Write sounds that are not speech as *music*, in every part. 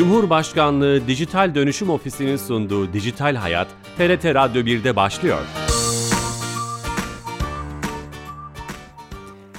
Cumhurbaşkanlığı Dijital Dönüşüm Ofisi'nin sunduğu Dijital Hayat, TRT Radyo 1'de başlıyor.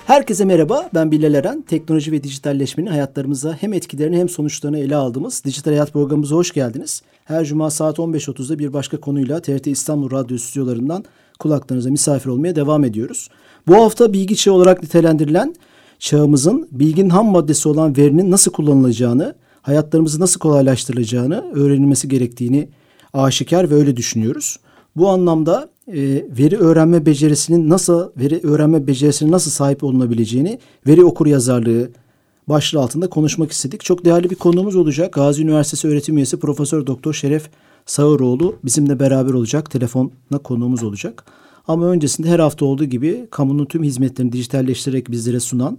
Herkese merhaba, ben Bilal Eren. Teknoloji ve dijitalleşmenin hayatlarımıza hem etkilerini hem sonuçlarını ele aldığımız Dijital Hayat programımıza hoş geldiniz. Her cuma saat 15.30'da bir başka konuyla TRT İstanbul Radyo stüdyolarından kulaklarınıza misafir olmaya devam ediyoruz. Bu hafta bilgi çağı olarak nitelendirilen çağımızın bilginin ham maddesi olan verinin nasıl kullanılacağını, hayatlarımızı nasıl kolaylaştırılacağını öğrenilmesi gerektiğini aşikar ve öyle düşünüyoruz. Bu anlamda e, veri öğrenme becerisinin nasıl veri öğrenme becerisine nasıl sahip olunabileceğini veri okur yazarlığı başlığı altında konuşmak istedik. Çok değerli bir konuğumuz olacak. Gazi Üniversitesi öğretim üyesi Profesör Doktor Şeref Sağıroğlu bizimle beraber olacak. Telefonla konuğumuz olacak. Ama öncesinde her hafta olduğu gibi kamunun tüm hizmetlerini dijitalleştirerek bizlere sunan,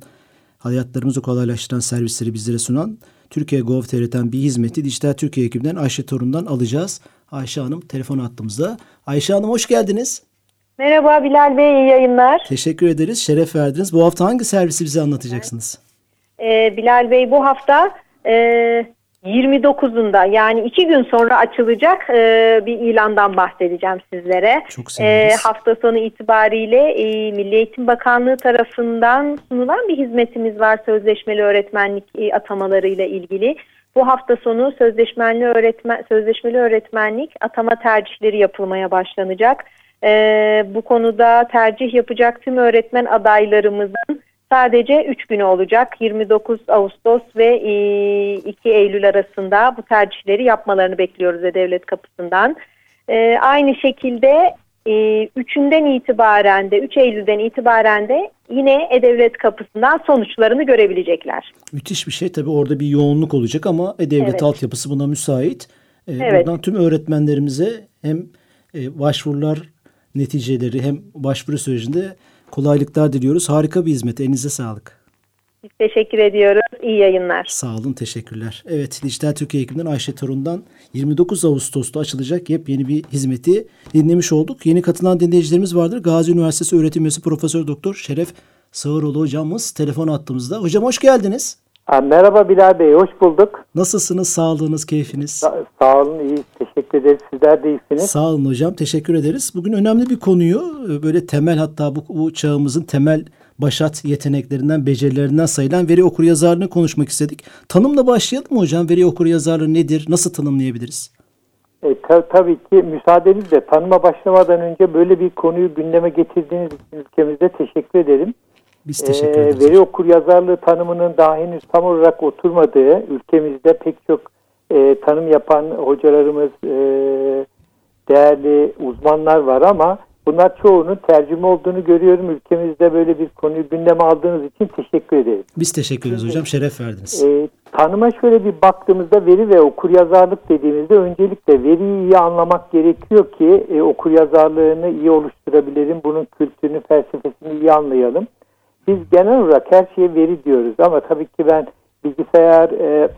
hayatlarımızı kolaylaştıran servisleri bizlere sunan Türkiye Gov.tr'den bir hizmeti Dijital Türkiye ekibinden Ayşe Torun'dan alacağız. Ayşe Hanım telefon attığımızda. Ayşe Hanım hoş geldiniz. Merhaba Bilal Bey iyi yayınlar. Teşekkür ederiz. Şeref verdiniz. Bu hafta hangi servisi bize anlatacaksınız? Ee, Bilal Bey bu hafta e, 29'unda yani iki gün sonra açılacak e, bir ilandan bahsedeceğim sizlere. Çok E, seviniriz. hafta sonu itibariyle e, Milli Eğitim Bakanlığı tarafından sunulan bir hizmetimiz var sözleşmeli öğretmenlik e, atamalarıyla ilgili. Bu hafta sonu sözleşmeli öğretmen sözleşmeli öğretmenlik atama tercihleri yapılmaya başlanacak. E, bu konuda tercih yapacak tüm öğretmen adaylarımızın sadece 3 günü olacak. 29 Ağustos ve e, 2 Eylül arasında bu tercihleri yapmalarını bekliyoruz devlet kapısından. E, aynı şekilde e, üçünden itibaren de 3 Eylül'den itibaren de yine E-Devlet kapısından sonuçlarını görebilecekler. Müthiş bir şey. Tabii orada bir yoğunluk olacak ama e-devlet Evet. altyapısı buna müsait. Ee, Evet. Buradan tüm öğretmenlerimize hem e, başvurular neticeleri hem başvuru sürecinde kolaylıklar diliyoruz. Harika bir hizmet. Elinize sağlık. Biz teşekkür ediyoruz. İyi yayınlar. Sağ olun, teşekkürler. Evet, Dijital Türkiye ekibinden Ayşe Torun'dan 29 Ağustos'ta açılacak yepyeni bir hizmeti dinlemiş olduk. Yeni katılan dinleyicilerimiz vardır. Gazi Üniversitesi öğretim üyesi Profesör Doktor Şeref Sağıroğlu hocamız telefon attığımızda. Hocam hoş geldiniz. Ha, Merhaba Bilal Bey, hoş bulduk. Nasılsınız? Sağlığınız, keyfiniz? Sa- sağ olun, iyi. Teşekkür ederiz. Sizler de iyisiniz. Sağ olun hocam. Teşekkür ederiz. Bugün önemli bir konuyu e, böyle temel hatta bu, bu çağımızın temel başat yeteneklerinden, becerilerinden sayılan veri okuryazarlığını konuşmak istedik. Tanımla başlayalım mı hocam? Veri okuryazarlığı nedir? Nasıl tanımlayabiliriz? E, ta- tabii ki müsaadenizle tanıma başlamadan önce böyle bir konuyu gündeme getirdiğiniz için ülkemizde teşekkür ederim. Biz E, teşekkür ederiz. veri okur yazarlığı tanımının daha henüz tam olarak oturmadığı ülkemizde pek çok e, tanım yapan hocalarımız, e, değerli uzmanlar var ama bunlar çoğunun tercüme olduğunu görüyorum. Ülkemizde böyle bir konuyu gündeme aldığınız için teşekkür ederim. Biz teşekkür ederiz hocam. Şeref verdiniz. E, tanıma şöyle bir baktığımızda veri ve okuryazarlık dediğimizde öncelikle veriyi iyi anlamak gerekiyor ki e, okuryazarlığını iyi oluşturabilirim. Bunun kültürünü, felsefesini iyi anlayalım. Biz genel olarak her şeye veri diyoruz ama tabii ki ben bilgisayar e,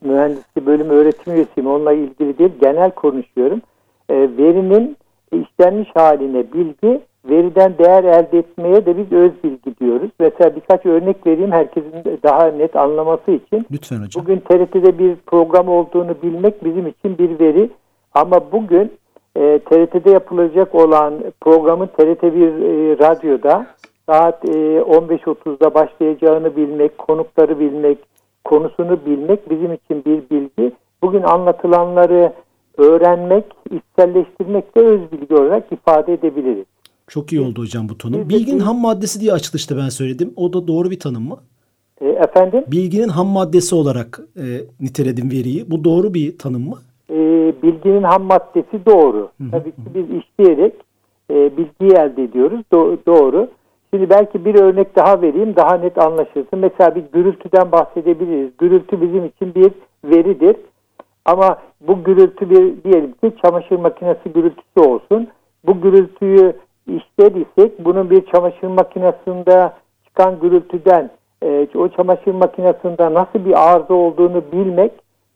mühendisliği bölümü öğretim üyesiyim. Onunla ilgili değil, genel konuşuyorum. E, verinin işlenmiş haline bilgi, veriden değer elde etmeye de biz öz bilgi diyoruz. Mesela birkaç örnek vereyim herkesin daha net anlaması için. Lütfen hocam. Bugün TRT'de bir program olduğunu bilmek bizim için bir veri. Ama bugün e, TRT'de yapılacak olan programın TRT1 e, radyoda saat e, 15.30'da başlayacağını bilmek, konukları bilmek, konusunu bilmek bizim için bir bilgi. Bugün anlatılanları öğrenmek, içselleştirmek de öz bilgi olarak ifade edebiliriz. Çok iyi oldu hocam bu tanım. Bilginin bil- ham maddesi diye açılışta ben söyledim. O da doğru bir tanım mı? E, efendim? Bilginin ham maddesi olarak e, niteledim veriyi. Bu doğru bir tanım mı? e, bilginin ham maddesi doğru. Tabii ki biz işleyerek e, bilgiyi elde ediyoruz. Do- doğru. Şimdi belki bir örnek daha vereyim daha net anlaşılsın. Mesela bir gürültüden bahsedebiliriz. Gürültü bizim için bir veridir. Ama bu gürültü bir diyelim ki çamaşır makinesi gürültüsü olsun. Bu gürültüyü işler isek bunun bir çamaşır makinesinde çıkan gürültüden e, o çamaşır makinesinde nasıl bir arıza olduğunu bilmek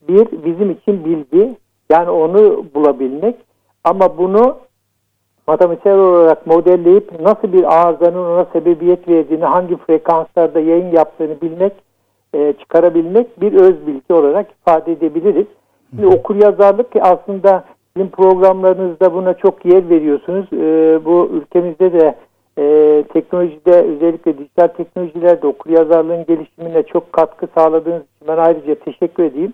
bir bizim için bilgi. Yani onu bulabilmek. Ama bunu matematiksel olarak modelleyip nasıl bir arızanın ona sebebiyet verdiğini, hangi frekanslarda yayın yaptığını bilmek e, çıkarabilmek bir öz bilgi olarak ifade edebiliriz. Şimdi okur yazarlık aslında sizin programlarınızda buna çok yer veriyorsunuz. E, bu ülkemizde de e, teknolojide özellikle dijital teknolojilerde okur yazarlığın gelişimine çok katkı sağladığınız için ben ayrıca teşekkür edeyim.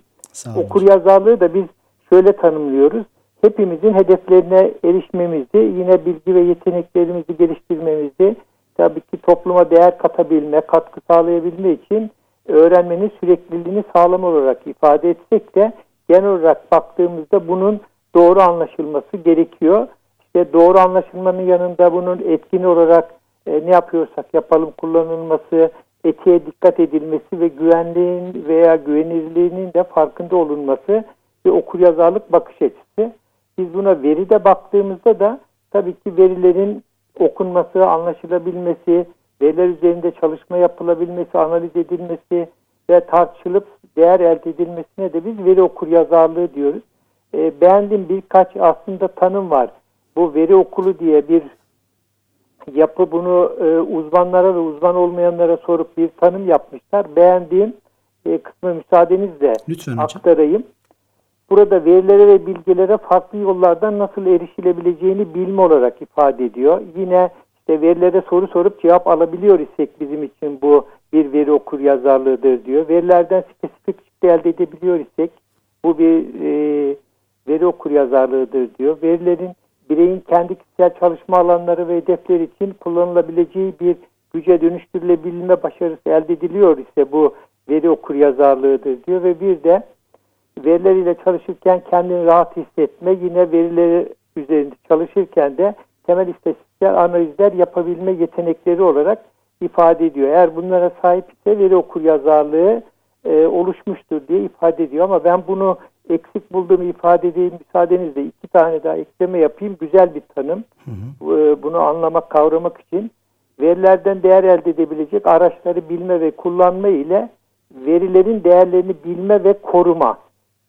Okur yazarlığı da biz şöyle tanımlıyoruz. Hepimizin hedeflerine erişmemizi, yine bilgi ve yeteneklerimizi geliştirmemizi, tabii ki topluma değer katabilme, katkı sağlayabilme için öğrenmenin sürekliliğini sağlam olarak ifade etsek de genel olarak baktığımızda bunun doğru anlaşılması gerekiyor. İşte doğru anlaşılmanın yanında bunun etkin olarak e, ne yapıyorsak yapalım kullanılması, etiğe dikkat edilmesi ve güvenliğin veya güvenilirliğinin de farkında olunması bir okur yazarlık bakış açısı. Biz buna veride baktığımızda da tabii ki verilerin okunması, anlaşılabilmesi, veriler üzerinde çalışma yapılabilmesi, analiz edilmesi ve tartışılıp değer elde edilmesine de biz veri okur yazarlığı diyoruz. E, beğendiğim birkaç aslında tanım var. Bu veri okulu diye bir yapı bunu e, uzmanlara ve uzman olmayanlara sorup bir tanım yapmışlar. Beğendiğim e, kısmı müsaadenizle Lütfen aktarayım. Burada verilere ve bilgilere farklı yollardan nasıl erişilebileceğini bilme olarak ifade ediyor. Yine işte verilere soru sorup cevap alabiliyor isek bizim için bu bir veri okur yazarlığıdır diyor. Verilerden spesifik elde edebiliyor isek bu bir e, veri okur yazarlığıdır diyor. Verilerin bireyin kendi kişisel çalışma alanları ve hedefleri için kullanılabileceği bir güce dönüştürülebilme başarısı elde ediliyor ise bu veri okur yazarlığıdır diyor ve bir de verileriyle çalışırken kendini rahat hissetme yine verileri üzerinde çalışırken de temel istatistiksel analizler yapabilme yetenekleri olarak ifade ediyor. Eğer bunlara sahip ise veri okur yazarlığı e, oluşmuştur diye ifade ediyor ama ben bunu eksik bulduğumu ifade edeyim müsaadenizle iki tane daha ekleme yapayım. Güzel bir tanım. Hı hı. E, bunu anlamak, kavramak için verilerden değer elde edebilecek araçları bilme ve kullanma ile verilerin değerlerini bilme ve koruma.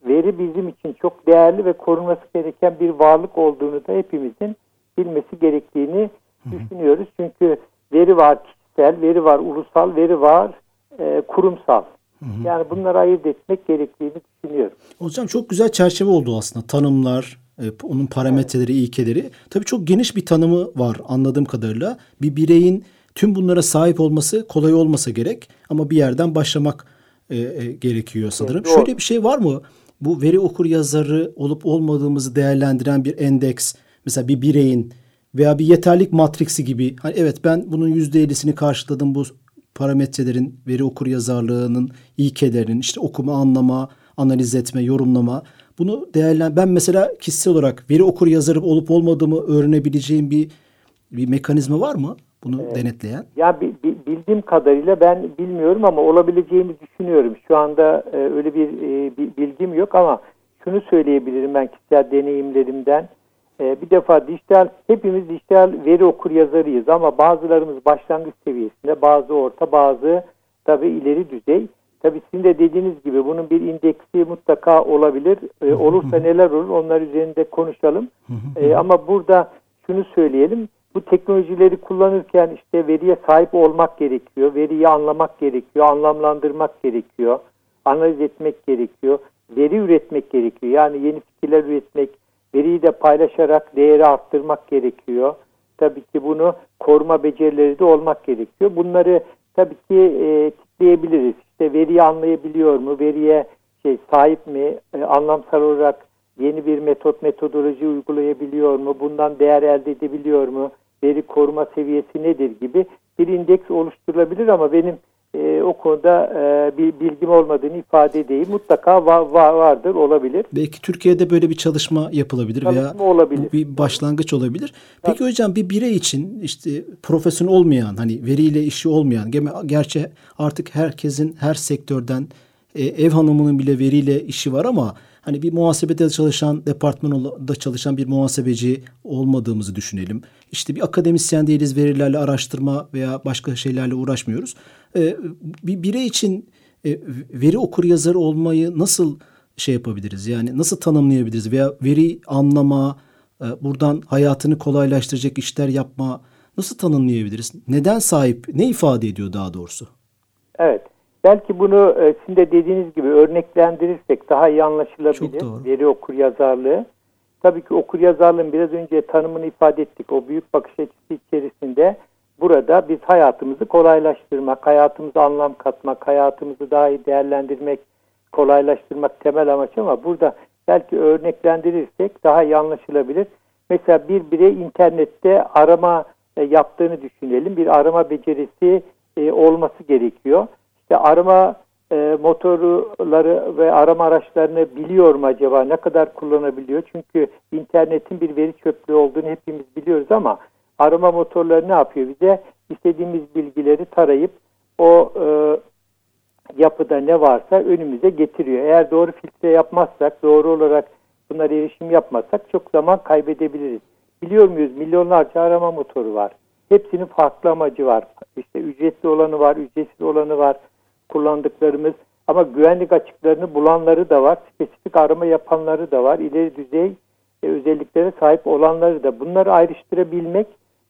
Veri bizim için çok değerli ve korunması gereken bir varlık olduğunu da hepimizin bilmesi gerektiğini düşünüyoruz. Çünkü veri var kişisel, veri var ulusal, veri var e, kurumsal. Yani bunları ayırt etmek gerektiğini düşünüyorum. Hocam çok güzel çerçeve oldu aslında. Tanımlar, e, onun parametreleri, evet. ilkeleri. Tabii çok geniş bir tanımı var anladığım kadarıyla. Bir bireyin tüm bunlara sahip olması kolay olmasa gerek ama bir yerden başlamak e, e, gerekiyor sanırım. Evet, Şöyle bir şey var mı? Bu veri okur yazarı olup olmadığımızı değerlendiren bir endeks, mesela bir bireyin veya bir yeterlik matriksi gibi. Hani evet ben bunun %50'sini karşıladım bu parametrelerin, veri okur yazarlığının ilkelerinin işte okuma, anlama, analiz etme, yorumlama bunu değerlen ben mesela kişisel olarak veri okur yazarı olup olmadığımı öğrenebileceğim bir bir mekanizma var mı bunu evet. denetleyen? Ya bildiğim kadarıyla ben bilmiyorum ama olabileceğini düşünüyorum. Şu anda e, öyle bir e, bilgim yok ama şunu söyleyebilirim ben kişisel deneyimlerimden. E, bir defa dijital, hepimiz dijital veri okur yazarıyız ama bazılarımız başlangıç seviyesinde, bazı orta, bazı tabi ileri düzey. Tabi sizin de dediğiniz gibi bunun bir indeksi mutlaka olabilir. E, olursa neler olur onlar üzerinde konuşalım. E, ama burada şunu söyleyelim. Bu teknolojileri kullanırken işte veriye sahip olmak gerekiyor. Veriyi anlamak gerekiyor. Anlamlandırmak gerekiyor. Analiz etmek gerekiyor. Veri üretmek gerekiyor. Yani yeni fikirler üretmek, veriyi de paylaşarak değeri arttırmak gerekiyor. Tabii ki bunu koruma becerileri de olmak gerekiyor. Bunları tabii ki e, kitleyebiliriz. İşte veriyi anlayabiliyor mu? Veriye şey sahip mi? E, anlamsal olarak yeni bir metot metodoloji uygulayabiliyor mu? Bundan değer elde edebiliyor mu? Veri koruma seviyesi nedir gibi bir indeks oluşturulabilir ama benim e, o konuda e, bir bilgim olmadığını ifade edeyim. Mutlaka var, var, vardır, olabilir. Belki Türkiye'de böyle bir çalışma yapılabilir çalışma veya olabilir. bir başlangıç olabilir. Peki Tabii. hocam bir birey için işte profesyonel olmayan, hani veriyle işi olmayan, gerçi artık herkesin her sektörden e, ev hanımının bile veriyle işi var ama hani bir muhasebede çalışan, departmanda çalışan bir muhasebeci olmadığımızı düşünelim. İşte bir akademisyen değiliz, verilerle araştırma veya başka şeylerle uğraşmıyoruz. Ee, bir birey için e, veri okur yazarı olmayı nasıl şey yapabiliriz? Yani nasıl tanımlayabiliriz? Veya veri anlama, e, buradan hayatını kolaylaştıracak işler yapma nasıl tanımlayabiliriz? Neden sahip, ne ifade ediyor daha doğrusu? Evet. Belki bunu e, sizin de dediğiniz gibi örneklendirirsek daha iyi anlaşılabilir. Veri okur yazarlığı. Tabii ki okur yazarlığın biraz önce tanımını ifade ettik. O büyük bakış açısı içerisinde burada biz hayatımızı kolaylaştırmak, hayatımıza anlam katmak, hayatımızı daha iyi değerlendirmek, kolaylaştırmak temel amaç ama burada belki örneklendirirsek daha iyi anlaşılabilir. Mesela bir birey internette arama e, yaptığını düşünelim. Bir arama becerisi e, olması gerekiyor. İşte arama e, motorları ve arama araçlarını biliyor mu acaba? Ne kadar kullanabiliyor? Çünkü internetin bir veri çöplüğü olduğunu hepimiz biliyoruz ama arama motorları ne yapıyor bize? İstediğimiz bilgileri tarayıp o e, yapıda ne varsa önümüze getiriyor. Eğer doğru filtre yapmazsak, doğru olarak bunlara erişim yapmazsak çok zaman kaybedebiliriz. Biliyor muyuz? Milyonlarca arama motoru var. Hepsinin farklı amacı var. İşte ücretli olanı var, ücretsiz olanı var kullandıklarımız. Ama güvenlik açıklarını bulanları da var. Spesifik arama yapanları da var. İleri düzey e, özelliklere sahip olanları da. Bunları ayrıştırabilmek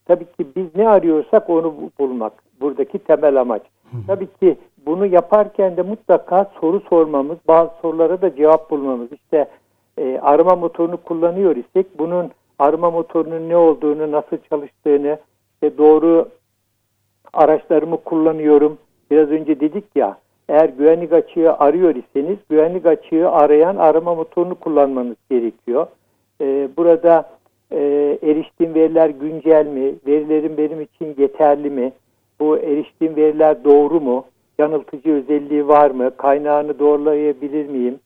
tabii ki biz ne arıyorsak onu bulmak. Buradaki temel amaç. Tabii ki bunu yaparken de mutlaka soru sormamız, bazı sorulara da cevap bulmamız. İşte e, arama motorunu kullanıyor isek bunun arama motorunun ne olduğunu, nasıl çalıştığını, işte doğru araçlarımı kullanıyorum. Biraz önce dedik ya, eğer güvenlik açığı arıyor iseniz güvenlik açığı arayan arama motorunu kullanmanız gerekiyor. Ee, burada e, eriştiğim veriler güncel mi? Verilerim benim için yeterli mi? Bu eriştiğim veriler doğru mu? Yanıltıcı özelliği var mı? Kaynağını doğrulayabilir miyim?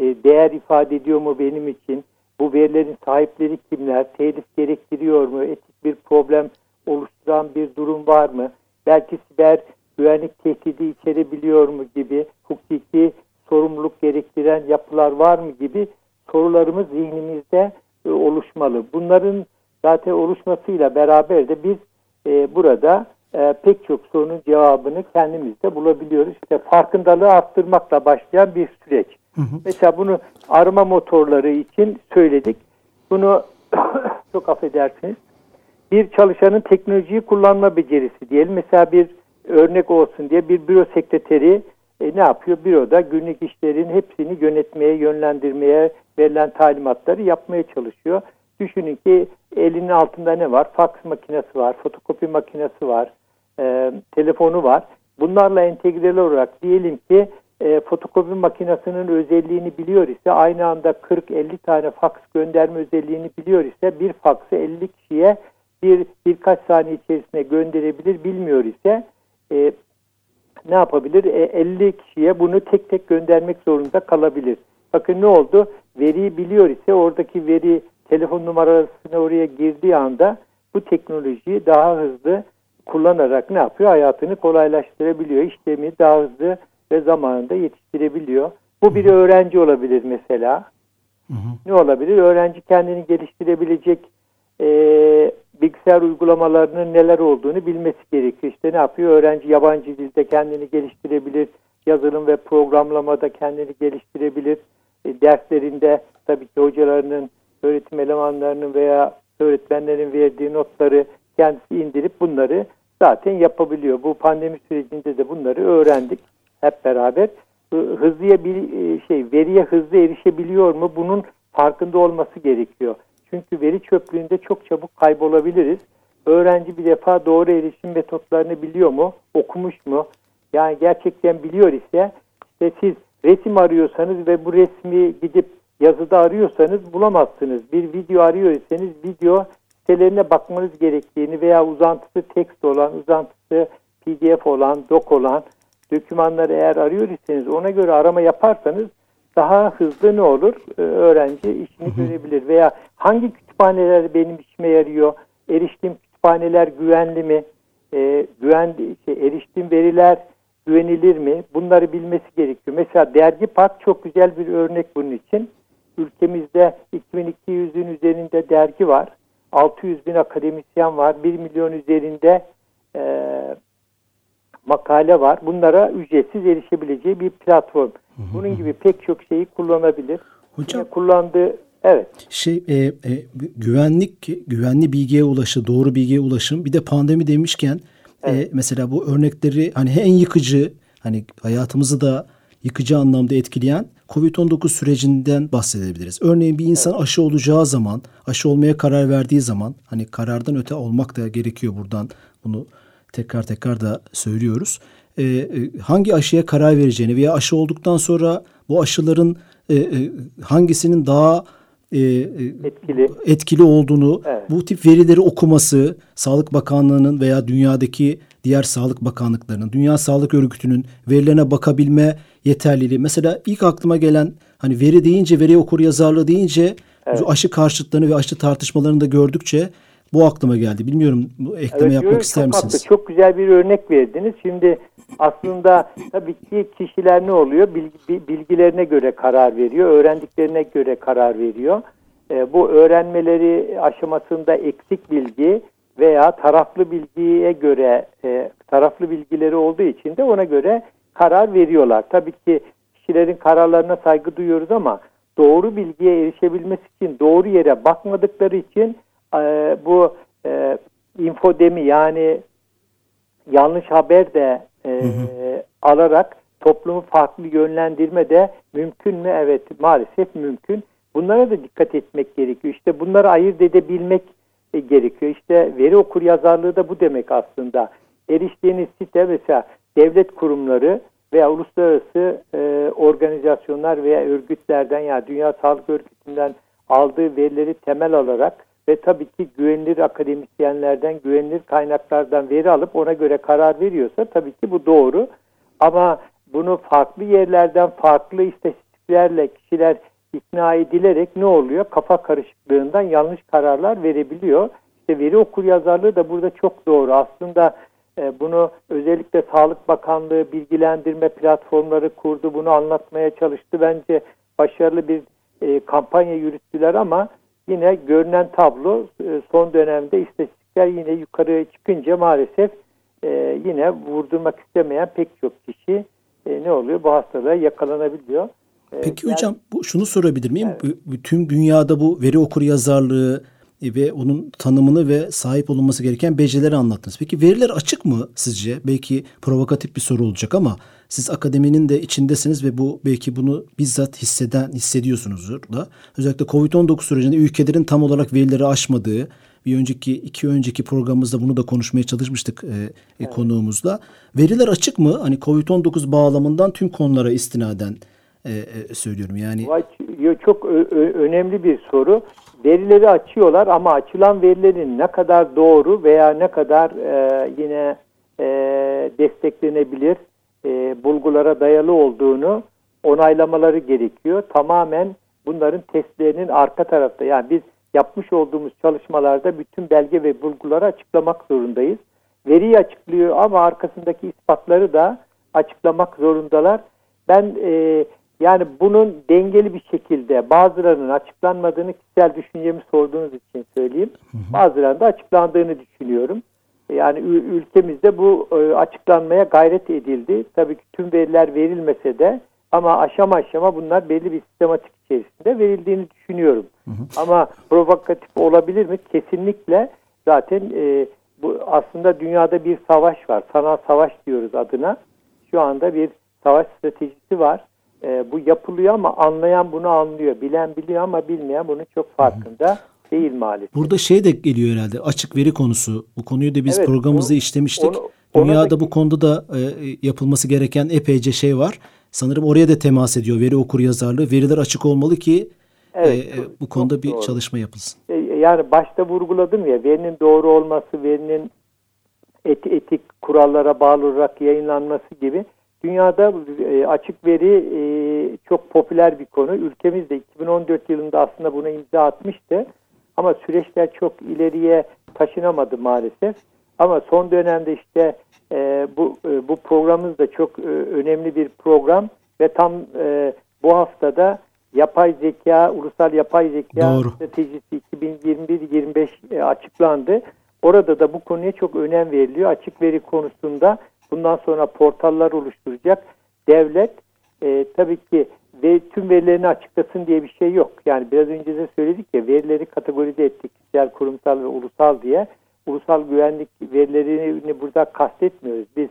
E, değer ifade ediyor mu benim için? Bu verilerin sahipleri kimler? Telif gerektiriyor mu? Etik bir problem oluşturan bir durum var mı? Belki siber güvenlik tehdidi içerebiliyor mu gibi hukuki sorumluluk gerektiren yapılar var mı gibi sorularımız zihnimizde e, oluşmalı. Bunların zaten oluşmasıyla beraber de biz e, burada e, pek çok sorunun cevabını kendimizde bulabiliyoruz. İşte farkındalığı arttırmakla başlayan bir süreç. Hı hı. Mesela bunu arama motorları için söyledik. Bunu *coughs* çok affedersiniz. Bir çalışanın teknolojiyi kullanma becerisi diyelim. Mesela bir örnek olsun diye bir büro sekreteri e, ne yapıyor? Büroda günlük işlerin hepsini yönetmeye, yönlendirmeye verilen talimatları yapmaya çalışıyor. Düşünün ki elinin altında ne var? Fax makinesi var, fotokopi makinesi var, e, telefonu var. Bunlarla entegreli olarak diyelim ki e, fotokopi makinesinin özelliğini biliyor ise aynı anda 40-50 tane fax gönderme özelliğini biliyor ise bir faksı 50 kişiye bir birkaç saniye içerisinde gönderebilir bilmiyor ise e, ne yapabilir? E, 50 kişiye bunu tek tek göndermek zorunda kalabilir. Bakın ne oldu? Veriyi biliyor ise oradaki veri telefon numarasını oraya girdiği anda bu teknolojiyi daha hızlı kullanarak ne yapıyor? Hayatını kolaylaştırabiliyor. İşlemi daha hızlı ve zamanında yetiştirebiliyor. Bu bir öğrenci olabilir mesela. Hı hı. Ne olabilir? Öğrenci kendini geliştirebilecek e, bilgisayar uygulamalarının neler olduğunu bilmesi gerekiyor. İşte ne yapıyor? Öğrenci yabancı dilde kendini geliştirebilir, yazılım ve programlamada kendini geliştirebilir. E, derslerinde tabii ki hocalarının, öğretim elemanlarının veya öğretmenlerin verdiği notları kendisi indirip bunları zaten yapabiliyor. Bu pandemi sürecinde de bunları öğrendik hep beraber. Hızlıya bir e, şey veriye hızlı erişebiliyor mu? Bunun farkında olması gerekiyor. Çünkü veri çöplüğünde çok çabuk kaybolabiliriz. Öğrenci bir defa doğru erişim metotlarını biliyor mu? Okumuş mu? Yani gerçekten biliyor ise işte siz resim arıyorsanız ve bu resmi gidip yazıda arıyorsanız bulamazsınız. Bir video arıyorsanız video sitelerine bakmanız gerektiğini veya uzantısı tekst olan, uzantısı pdf olan, doc olan dokümanları eğer arıyor iseniz ona göre arama yaparsanız daha hızlı ne olur? Ee, öğrenci işini görebilir veya hangi kütüphaneler benim işime yarıyor? Eriştiğim kütüphaneler güvenli mi? E, güven şey, eriştiğim veriler güvenilir mi? Bunları bilmesi gerekiyor. Mesela Dergi Park çok güzel bir örnek bunun için. Ülkemizde 2200'ün üzerinde dergi var. 600 bin akademisyen var. 1 milyon üzerinde e, makale var. Bunlara ücretsiz erişebileceği bir platform. Bunun gibi pek çok şeyi kullanabilir. Hocam Yine kullandığı Evet. Şey e, e, güvenlik güvenli bilgiye ulaşım, doğru bilgiye ulaşım. Bir de pandemi demişken e, evet. e, mesela bu örnekleri hani en yıkıcı hani hayatımızı da yıkıcı anlamda etkileyen COVID-19 sürecinden bahsedebiliriz. Örneğin bir insan aşı olacağı zaman, aşı olmaya karar verdiği zaman hani karardan öte olmak da gerekiyor buradan bunu tekrar tekrar da söylüyoruz. Ee, hangi aşıya karar vereceğini veya aşı olduktan sonra bu aşıların e, e, hangisinin daha e, etkili etkili olduğunu, evet. bu tip verileri okuması, Sağlık Bakanlığı'nın veya dünyadaki diğer sağlık bakanlıklarının, Dünya Sağlık Örgütü'nün verilerine bakabilme yeterliliği. Mesela ilk aklıma gelen hani veri deyince, veri okur yazarlığı deyince evet. aşı karşıtlarını ve aşı tartışmalarını da gördükçe bu aklıma geldi. Bilmiyorum bu ekleme evet, yapmak ister misiniz? Haklı. Çok güzel bir örnek verdiniz. Şimdi aslında tabii ki kişiler ne oluyor? Bilgi, bilgilerine göre karar veriyor, öğrendiklerine göre karar veriyor. E, bu öğrenmeleri aşamasında eksik bilgi veya taraflı bilgiye göre e, taraflı bilgileri olduğu için de ona göre karar veriyorlar. Tabii ki kişilerin kararlarına saygı duyuyoruz ama doğru bilgiye erişebilmesi için doğru yere bakmadıkları için e, bu e, infodemi yani yanlış haber de e, hı hı. alarak toplumu farklı yönlendirme de mümkün mü? Evet maalesef mümkün. Bunlara da dikkat etmek gerekiyor. İşte bunları ayırt edebilmek e, gerekiyor. İşte veri okur yazarlığı da bu demek aslında. Eriştiğiniz site mesela devlet kurumları veya uluslararası e, organizasyonlar veya örgütlerden ya yani Dünya Sağlık Örgütü'nden aldığı verileri temel alarak ve tabii ki güvenilir akademisyenlerden, güvenilir kaynaklardan veri alıp ona göre karar veriyorsa tabii ki bu doğru. Ama bunu farklı yerlerden farklı istatistiklerle kişiler ikna edilerek ne oluyor? Kafa karışıklığından yanlış kararlar verebiliyor. İşte veri okur yazarlığı da burada çok doğru. Aslında e, bunu özellikle Sağlık Bakanlığı bilgilendirme platformları kurdu. Bunu anlatmaya çalıştı. Bence başarılı bir e, kampanya yürüttüler ama yine görünen tablo e, son dönemde istatistikler yine yukarı çıkınca maalesef e, yine vurdurmak istemeyen pek çok kişi e, ne oluyor? Bu hastalığa yakalanabiliyor. Peki yani, hocam bu şunu sorabilir miyim? Evet. Tüm dünyada bu veri okur yazarlığı ve onun tanımını ve sahip olunması gereken becerileri anlattınız. Peki veriler açık mı sizce? Belki provokatif bir soru olacak ama siz akademinin de içindesiniz ve bu belki bunu bizzat hisseden hissediyorsunuzdur da. Özellikle Covid-19 sürecinde ülkelerin tam olarak verileri aşmadığı, bir önceki iki önceki programımızda bunu da konuşmaya çalışmıştık e, e evet. konuğumuzla. Veriler açık mı? Hani Covid-19 bağlamından tüm konulara istinaden e, e, söylüyorum. Yani çok önemli bir soru. Verileri açıyorlar ama açılan verilerin ne kadar doğru veya ne kadar e, yine e, desteklenebilir e, bulgulara dayalı olduğunu onaylamaları gerekiyor. Tamamen bunların testlerinin arka tarafta yani biz yapmış olduğumuz çalışmalarda bütün belge ve bulguları açıklamak zorundayız. Veriyi açıklıyor ama arkasındaki ispatları da açıklamak zorundalar. Ben e, yani bunun dengeli bir şekilde bazılarının açıklanmadığını kişisel düşüncemi sorduğunuz için söyleyeyim. Bazılarının da açıklandığını düşünüyorum. Yani ülkemizde bu e, açıklanmaya gayret edildi. Tabii ki tüm veriler verilmese de ama aşama aşama bunlar belli bir sistematik içerisinde verildiğini düşünüyorum. Hı hı. Ama provokatif olabilir mi? Kesinlikle zaten e, bu aslında dünyada bir savaş var. Sanal savaş diyoruz adına. Şu anda bir savaş stratejisi var. E, bu yapılıyor ama anlayan bunu anlıyor. Bilen biliyor ama bilmeyen bunun çok farkında. Hı değil maalesef. Burada şey de geliyor herhalde açık veri konusu. Bu konuyu da biz evet, programımızda onu, işlemiştik. Onu, Dünyada da, bu konuda da e, yapılması gereken epeyce şey var. Sanırım oraya da temas ediyor veri okur yazarlığı. Veriler açık olmalı ki evet, e, e bu konuda bir doğru. çalışma yapılsın. E, yani başta vurguladım ya verinin doğru olması, verinin et, etik kurallara bağlı olarak yayınlanması gibi dünyada e, açık veri e, çok popüler bir konu. Ülkemizde 2014 yılında aslında buna imza atmıştı. Ama süreçler çok ileriye taşınamadı maalesef. Ama son dönemde işte e, bu e, bu programımız da çok e, önemli bir program ve tam e, bu haftada yapay zeka, ulusal yapay zeka Doğru. stratejisi 2021-25 e, açıklandı. Orada da bu konuya çok önem veriliyor. Açık veri konusunda bundan sonra portallar oluşturacak devlet e, tabii ki ve tüm verilerini açıklasın diye bir şey yok. Yani biraz önce de söyledik ya verileri kategorize ettik. Kişisel, kurumsal ve ulusal diye. Ulusal güvenlik verilerini burada kastetmiyoruz. Biz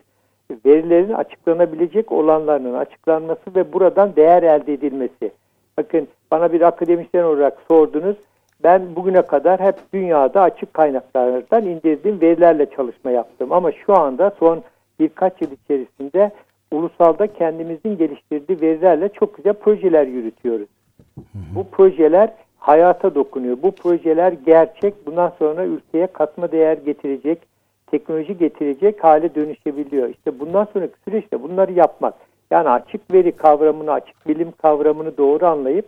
verilerin açıklanabilecek olanlarının açıklanması ve buradan değer elde edilmesi. Bakın bana bir akademisyen olarak sordunuz. Ben bugüne kadar hep dünyada açık kaynaklardan indirdiğim verilerle çalışma yaptım. Ama şu anda son birkaç yıl içerisinde ulusalda kendimizin geliştirdiği verilerle çok güzel projeler yürütüyoruz. Bu projeler hayata dokunuyor. Bu projeler gerçek. Bundan sonra ülkeye katma değer getirecek, teknoloji getirecek hale dönüşebiliyor. İşte bundan sonraki süreçte bunları yapmak. Yani açık veri kavramını, açık bilim kavramını doğru anlayıp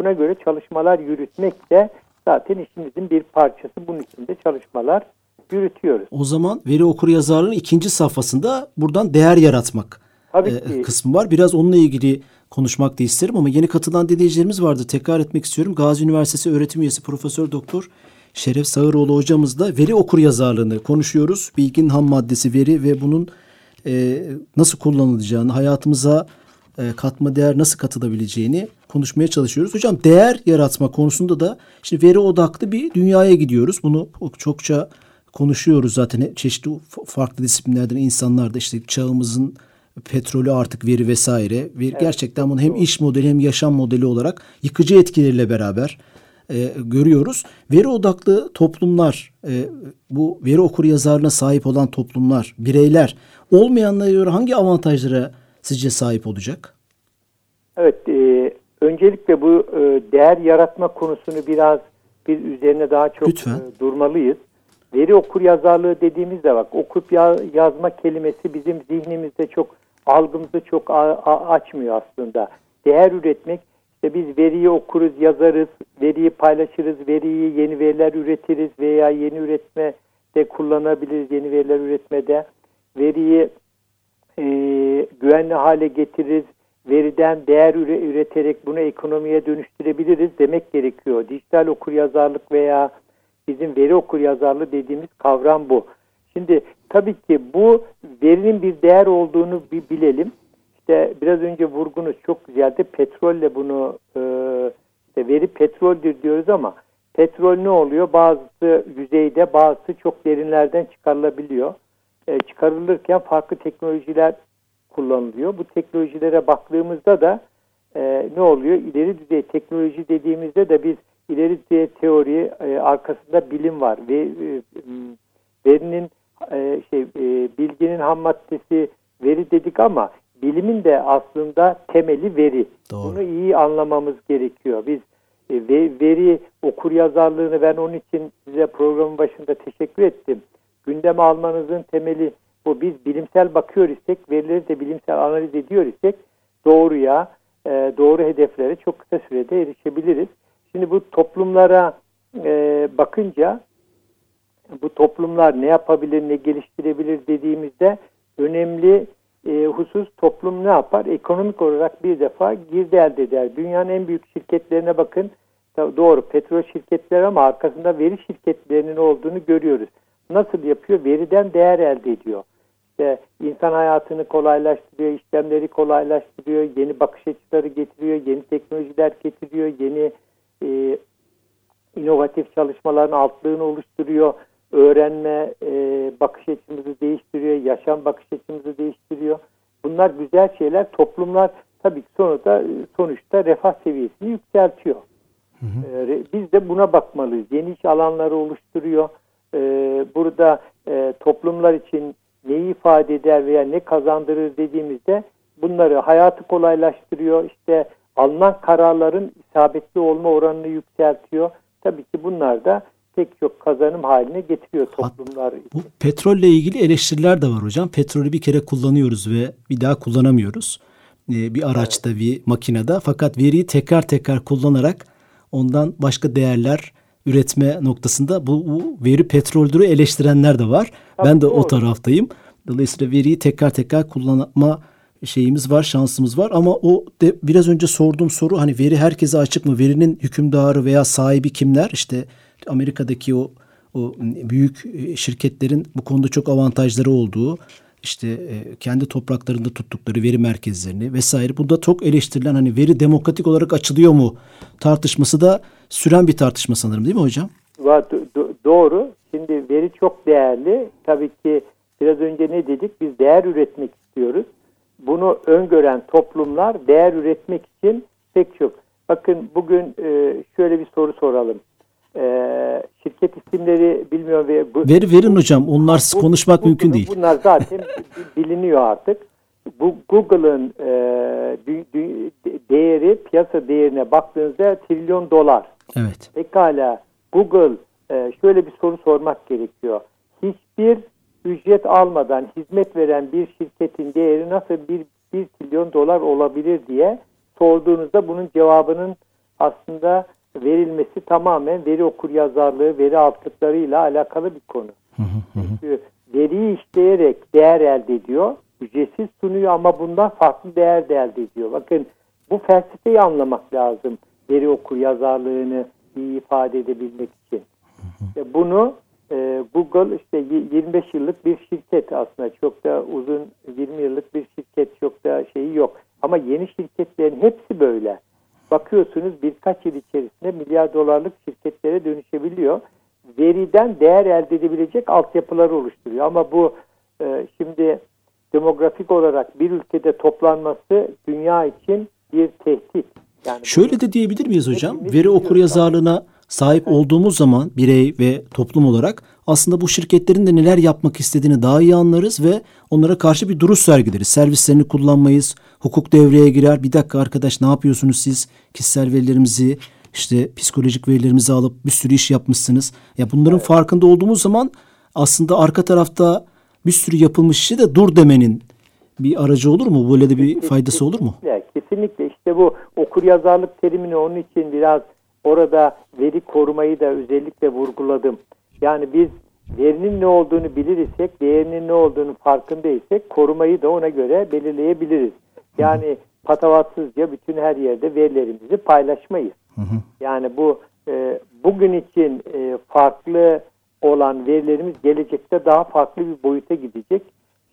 buna göre çalışmalar yürütmek de zaten işimizin bir parçası. Bunun için de çalışmalar yürütüyoruz. O zaman veri okur yazarlığın ikinci safhasında buradan değer yaratmak Tabii e, ki. kısmı var. Biraz onunla ilgili konuşmak da isterim ama yeni katılan dinleyicilerimiz vardı. Tekrar etmek istiyorum. Gazi Üniversitesi öğretim üyesi Profesör Doktor Şeref Sağıroğlu hocamızla veri okur yazarlığını konuşuyoruz. Bilgin ham maddesi veri ve bunun e, nasıl kullanılacağını, hayatımıza e, katma değer nasıl katılabileceğini konuşmaya çalışıyoruz. Hocam değer yaratma konusunda da işte veri odaklı bir dünyaya gidiyoruz. Bunu çokça konuşuyoruz zaten çeşitli farklı disiplinlerden insanlar da işte çağımızın petrolü artık veri vesaire. Veri, evet. Gerçekten bunu hem iş modeli hem yaşam modeli olarak yıkıcı etkileriyle beraber e, görüyoruz. Veri odaklı toplumlar, e, bu veri okur yazarına sahip olan toplumlar, bireyler olmayanlara göre hangi avantajlara sizce sahip olacak? Evet, e, öncelikle bu e, değer yaratma konusunu biraz bir üzerine daha çok Lütfen. E, durmalıyız. Veri okur yazarlığı dediğimizde bak okup ya, yazma kelimesi bizim zihnimizde çok algımızı çok açmıyor aslında. Değer üretmek işte biz veriyi okuruz, yazarız, veriyi paylaşırız, veriyi yeni veriler üretiriz veya yeni üretme de kullanabiliriz yeni veriler üretmede. Veriyi e, güvenli hale getiririz, veriden değer üreterek bunu ekonomiye dönüştürebiliriz demek gerekiyor. Dijital okur yazarlık veya bizim veri okur yazarlığı dediğimiz kavram bu. Şimdi tabii ki bu verinin bir değer olduğunu bir bilelim. İşte biraz önce vurgunuz çok güzeldi. Petrolle bunu e, veri petroldür diyoruz ama petrol ne oluyor? Bazısı yüzeyde bazısı çok derinlerden çıkarılabiliyor. E, çıkarılırken farklı teknolojiler kullanılıyor. Bu teknolojilere baktığımızda da e, ne oluyor? İleri düzey teknoloji dediğimizde de biz ileri düzey teori e, arkasında bilim var ve e, verinin e, şey e, bilginin ham maddesi veri dedik ama bilimin de aslında temeli veri. Doğru. Bunu iyi anlamamız gerekiyor. Biz e, veri okur yazarlığını ben onun için size programın başında teşekkür ettim. Gündeme almanızın temeli bu. Biz bilimsel bakıyor isek, verileri de bilimsel analiz ediyor isek doğruya, e, doğru hedeflere çok kısa sürede erişebiliriz. Şimdi bu toplumlara e, bakınca bu toplumlar ne yapabilir, ne geliştirebilir dediğimizde önemli e, husus toplum ne yapar? Ekonomik olarak bir defa girdi elde eder. Dünyanın en büyük şirketlerine bakın. Doğru petrol şirketleri ama arkasında veri şirketlerinin olduğunu görüyoruz. Nasıl yapıyor? Veriden değer elde ediyor. İşte insan hayatını kolaylaştırıyor, işlemleri kolaylaştırıyor, yeni bakış açıları getiriyor, yeni teknolojiler getiriyor, yeni e, inovatif çalışmaların altlığını oluşturuyor öğrenme e, bakış açımızı değiştiriyor, yaşam bakış açımızı değiştiriyor. Bunlar güzel şeyler. Toplumlar tabii ki sonuçta, sonuçta refah seviyesini yükseltiyor. Hı hı. E, biz de buna bakmalıyız. Yeni iş alanları oluşturuyor. E, burada e, toplumlar için neyi ifade eder veya ne kazandırır dediğimizde bunları hayatı kolaylaştırıyor. İşte alınan kararların isabetli olma oranını yükseltiyor. Tabii ki bunlar da pek çok kazanım haline getiriyor toplumlar için. Bu petrolle ilgili eleştiriler de var hocam. Petrolü bir kere kullanıyoruz ve bir daha kullanamıyoruz. Ee, bir araçta, evet. bir makinede. Fakat veriyi tekrar tekrar kullanarak ondan başka değerler üretme noktasında bu, bu veri petroldürü eleştirenler de var. Tabii ben de doğru. o taraftayım. Dolayısıyla veriyi tekrar tekrar kullanma şeyimiz var, şansımız var ama o de biraz önce sorduğum soru hani veri herkese açık mı? Verinin hükümdarı veya sahibi kimler? İşte Amerika'daki o o büyük e, şirketlerin bu konuda çok avantajları olduğu işte e, kendi topraklarında tuttukları veri merkezlerini vesaire. Bu da çok eleştirilen hani veri demokratik olarak açılıyor mu tartışması da süren bir tartışma sanırım değil mi hocam? doğru. Şimdi veri çok değerli. Tabii ki Biraz önce ne dedik? Biz değer üretmek istiyoruz. Bunu öngören toplumlar değer üretmek için pek çok. Bakın bugün e, şöyle bir soru soralım. E, şirket isimleri bilmiyorum. Ve bu, Ver, verin hocam. Onlarsız bu, konuşmak bu, mümkün değil. Bunlar zaten *laughs* biliniyor artık. Bu Google'ın e, değeri piyasa değerine baktığınızda trilyon dolar. Evet. Pekala Google e, şöyle bir soru sormak gerekiyor. Hiçbir ücret almadan hizmet veren bir şirketin değeri nasıl bir, bir trilyon dolar olabilir diye sorduğunuzda bunun cevabının aslında verilmesi tamamen veri okur yazarlığı, veri altlıklarıyla alakalı bir konu. Çünkü veriyi işleyerek değer elde ediyor, ücretsiz sunuyor ama bundan farklı değer de elde ediyor. Bakın bu felsefeyi anlamak lazım veri okur yazarlığını iyi ifade edebilmek için. İşte bunu e, Google işte 25 yıllık bir şirket aslında çok da uzun 20 yıllık bir şirket çok da şeyi yok. Ama yeni şirketlerin hepsi böyle. Bakıyorsunuz birkaç yıl içerisinde milyar dolarlık şirketlere dönüşebiliyor. Veriden değer elde edebilecek altyapıları oluşturuyor. Ama bu e, şimdi demografik olarak bir ülkede toplanması dünya için bir tehdit. Yani Şöyle de diyebilir miyiz hocam? Veri okur yazarlığına sahip olduğumuz zaman birey ve toplum olarak aslında bu şirketlerin de neler yapmak istediğini daha iyi anlarız ve onlara karşı bir duruş sergileriz. Servislerini kullanmayız, hukuk devreye girer. Bir dakika arkadaş ne yapıyorsunuz siz? Kişisel verilerimizi, işte psikolojik verilerimizi alıp bir sürü iş yapmışsınız. Ya bunların farkında olduğumuz zaman aslında arka tarafta bir sürü yapılmış işe de dur demenin bir aracı olur mu? Böyle de bir faydası olur mu? Kesinlikle, kesinlikle. İşte bu okur yazarlık terimini onun için biraz orada veri korumayı da özellikle vurguladım. Yani biz verinin ne olduğunu bilir isek, değerinin ne olduğunu farkındaysak korumayı da ona göre belirleyebiliriz. Yani patavatsızca bütün her yerde verilerimizi paylaşmayız. Yani bu e, bugün için e, farklı olan verilerimiz gelecekte daha farklı bir boyuta gidecek.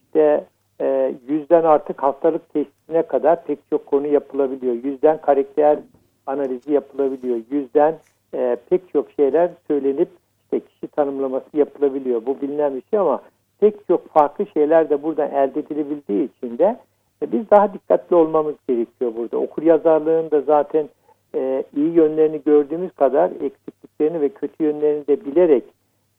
İşte e, yüzden artık hastalık testine kadar pek çok konu yapılabiliyor. Yüzden karakter analizi yapılabiliyor. Yüzden e, pek çok şeyler söylenip işte kişi tanımlaması yapılabiliyor. Bu bilinen bir şey ama pek çok farklı şeyler de buradan elde edilebildiği için de e, biz daha dikkatli olmamız gerekiyor burada. Okur yazarlığın da zaten e, iyi yönlerini gördüğümüz kadar eksikliklerini ve kötü yönlerini de bilerek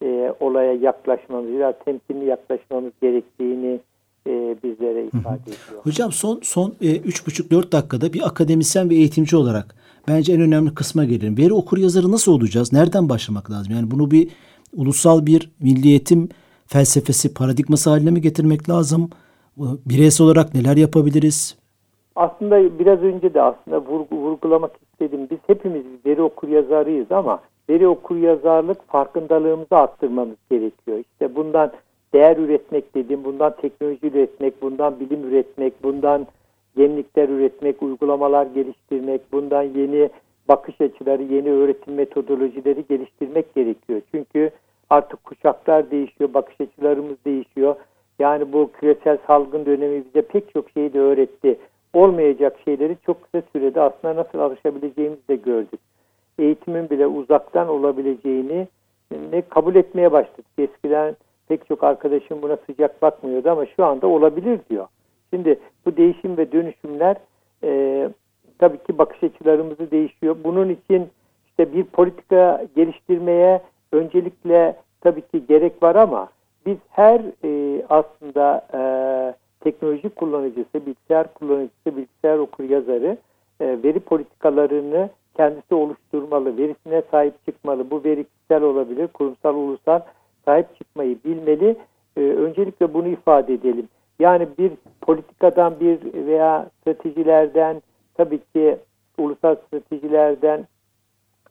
e, olaya yaklaşmamız, biraz temkinli yaklaşmamız gerektiğini e, bizlere ifade ediyor. Hocam son son e, üç buçuk dört dakikada bir akademisyen ve eğitimci olarak bence en önemli kısma gelelim. Veri okur yazarı nasıl olacağız? Nereden başlamak lazım? Yani bunu bir ulusal bir milli eğitim felsefesi, paradigması haline mi getirmek lazım? Bireysel olarak neler yapabiliriz? Aslında biraz önce de aslında vurgu, vurgulamak istedim. Biz hepimiz veri okur yazarıyız ama veri okur yazarlık farkındalığımızı arttırmamız gerekiyor. İşte bundan değer üretmek dedim, bundan teknoloji üretmek, bundan bilim üretmek, bundan yenilikler üretmek, uygulamalar geliştirmek, bundan yeni bakış açıları, yeni öğretim metodolojileri geliştirmek gerekiyor. Çünkü artık kuşaklar değişiyor, bakış açılarımız değişiyor. Yani bu küresel salgın dönemi bize pek çok şeyi de öğretti. Olmayacak şeyleri çok kısa sürede aslında nasıl alışabileceğimizi de gördük. Eğitimin bile uzaktan olabileceğini ne kabul etmeye başladık. Eskiden pek çok arkadaşım buna sıcak bakmıyordu ama şu anda olabilir diyor. Şimdi bu değişim ve dönüşümler e, tabii ki bakış açılarımızı değişiyor. Bunun için işte bir politika geliştirmeye öncelikle tabii ki gerek var ama biz her e, aslında e, teknoloji kullanıcısı, bilgisayar kullanıcısı, bilgisayar okur yazarı e, veri politikalarını kendisi oluşturmalı, verisine sahip çıkmalı. Bu veri kişisel olabilir, kurumsal, ulusal sahip çıkmayı bilmeli. E, öncelikle bunu ifade edelim. Yani bir politikadan bir veya stratejilerden tabii ki ulusal stratejilerden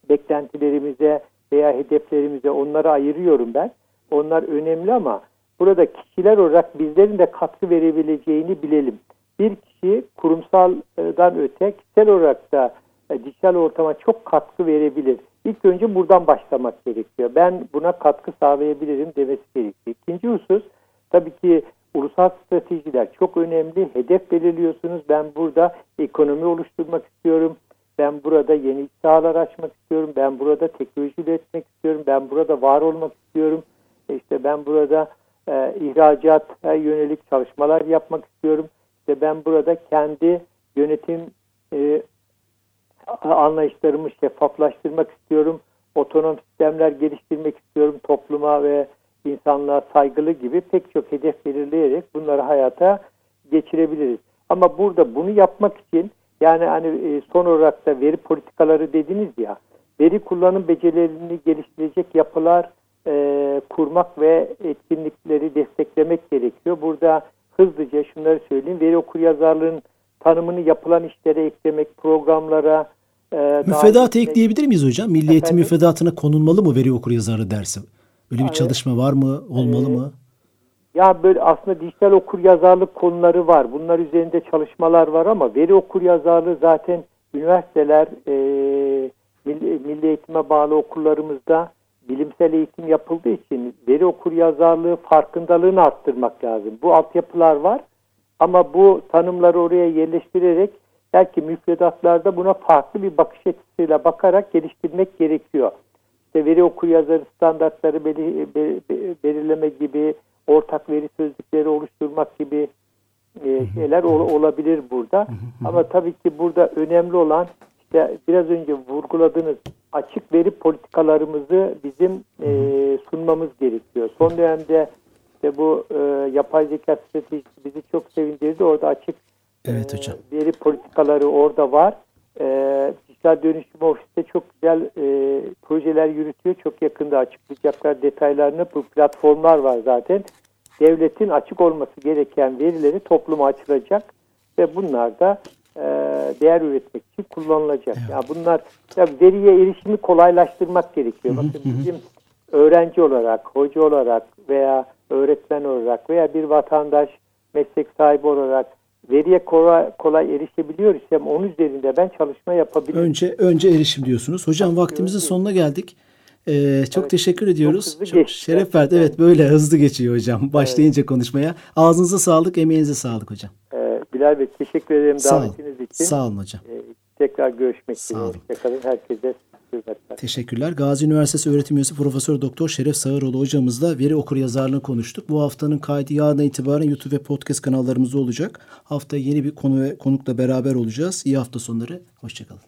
beklentilerimize veya hedeflerimize onları ayırıyorum ben. Onlar önemli ama burada kişiler olarak bizlerin de katkı verebileceğini bilelim. Bir kişi kurumsaldan öte kişisel olarak da e, dijital ortama çok katkı verebilir. İlk önce buradan başlamak gerekiyor. Ben buna katkı sağlayabilirim demesi gerekiyor. İkinci husus tabii ki ulusal stratejiler çok önemli. Hedef belirliyorsunuz. Ben burada ekonomi oluşturmak istiyorum. Ben burada yeni sahalar açmak istiyorum. Ben burada teknoloji üretmek istiyorum. Ben burada var olmak istiyorum. İşte ben burada e, ihracata yönelik çalışmalar yapmak istiyorum. İşte ben burada kendi yönetim e, anlayışlarımı şeffaflaştırmak istiyorum. Otonom sistemler geliştirmek istiyorum topluma ve insanlığa saygılı gibi pek çok hedef belirleyerek bunları hayata geçirebiliriz. Ama burada bunu yapmak için yani hani e, son olarak da veri politikaları dediniz ya veri kullanım becerilerini geliştirecek yapılar e, kurmak ve etkinlikleri desteklemek gerekiyor. Burada hızlıca şunları söyleyeyim. Veri okur yazarlığın tanımını yapılan işlere eklemek, programlara e, Müfredat ekleyebilir miyiz hocam? Milli Eğitim müfredatına konulmalı mı veri okur yazarı dersi? Böyle bir çalışma var mı? Olmalı mı? Ya böyle aslında dijital okur yazarlık konuları var. Bunlar üzerinde çalışmalar var ama veri okur yazarlığı zaten üniversiteler e, milli, milli eğitime bağlı okullarımızda bilimsel eğitim yapıldığı için veri okur yazarlığı farkındalığını arttırmak lazım. Bu altyapılar var ama bu tanımları oraya yerleştirerek belki müfredatlarda buna farklı bir bakış açısıyla bakarak geliştirmek gerekiyor. İşte veri okur yazarı standartları belirleme gibi, ortak veri sözlükleri oluşturmak gibi e, şeyler ol, olabilir burada. Ama tabii ki burada önemli olan işte biraz önce vurguladığınız açık veri politikalarımızı bizim e, sunmamız gerekiyor. Son dönemde işte bu e, yapay zeka stratejisi bizi çok sevindirdi. Orada açık evet, hocam. E, veri politikaları orada var. E, Dijital Dönüşüm Ofisi çok güzel e, projeler yürütüyor. Çok yakında açıklayacaklar detaylarını. Bu platformlar var zaten. Devletin açık olması gereken verileri topluma açılacak ve bunlar da e, değer üretmek için kullanılacak. Evet. Yani bunlar ya veriye erişimi kolaylaştırmak gerekiyor. Bakın bizim öğrenci olarak, hoca olarak veya öğretmen olarak veya bir vatandaş meslek sahibi olarak veriye kolay, kolay erişebiliyor isem onun üzerinde ben çalışma yapabilirim. Önce önce erişim diyorsunuz. Hocam vaktimizin sonuna geldik. Ee, çok evet, teşekkür ediyoruz. Çok, çok şeref verdi. Evet böyle hızlı geçiyor hocam. Başlayınca evet. konuşmaya. Ağzınıza sağlık, emeğinize sağlık hocam. Ee, Bilal Bey teşekkür ederim Sağ davetiniz için. Sağ olun hocam. Ee, tekrar görüşmek üzere. Hoşçakalın. Herkese hürmetler. Teşekkürler. Gazi Üniversitesi öğretim üyesi Profesör Doktor Şeref Sağıroğlu hocamızla veri okur yazarlığını konuştuk. Bu haftanın kaydı yarına itibaren YouTube ve podcast kanallarımızda olacak. Haftaya yeni bir konu ve konukla beraber olacağız. İyi hafta sonları. Hoşçakalın.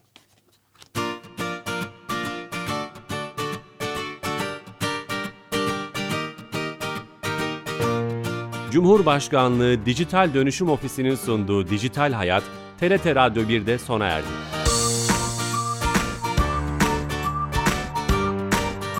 Cumhurbaşkanlığı Dijital Dönüşüm Ofisi'nin sunduğu Dijital Hayat, TRT Radyo 1'de sona erdi.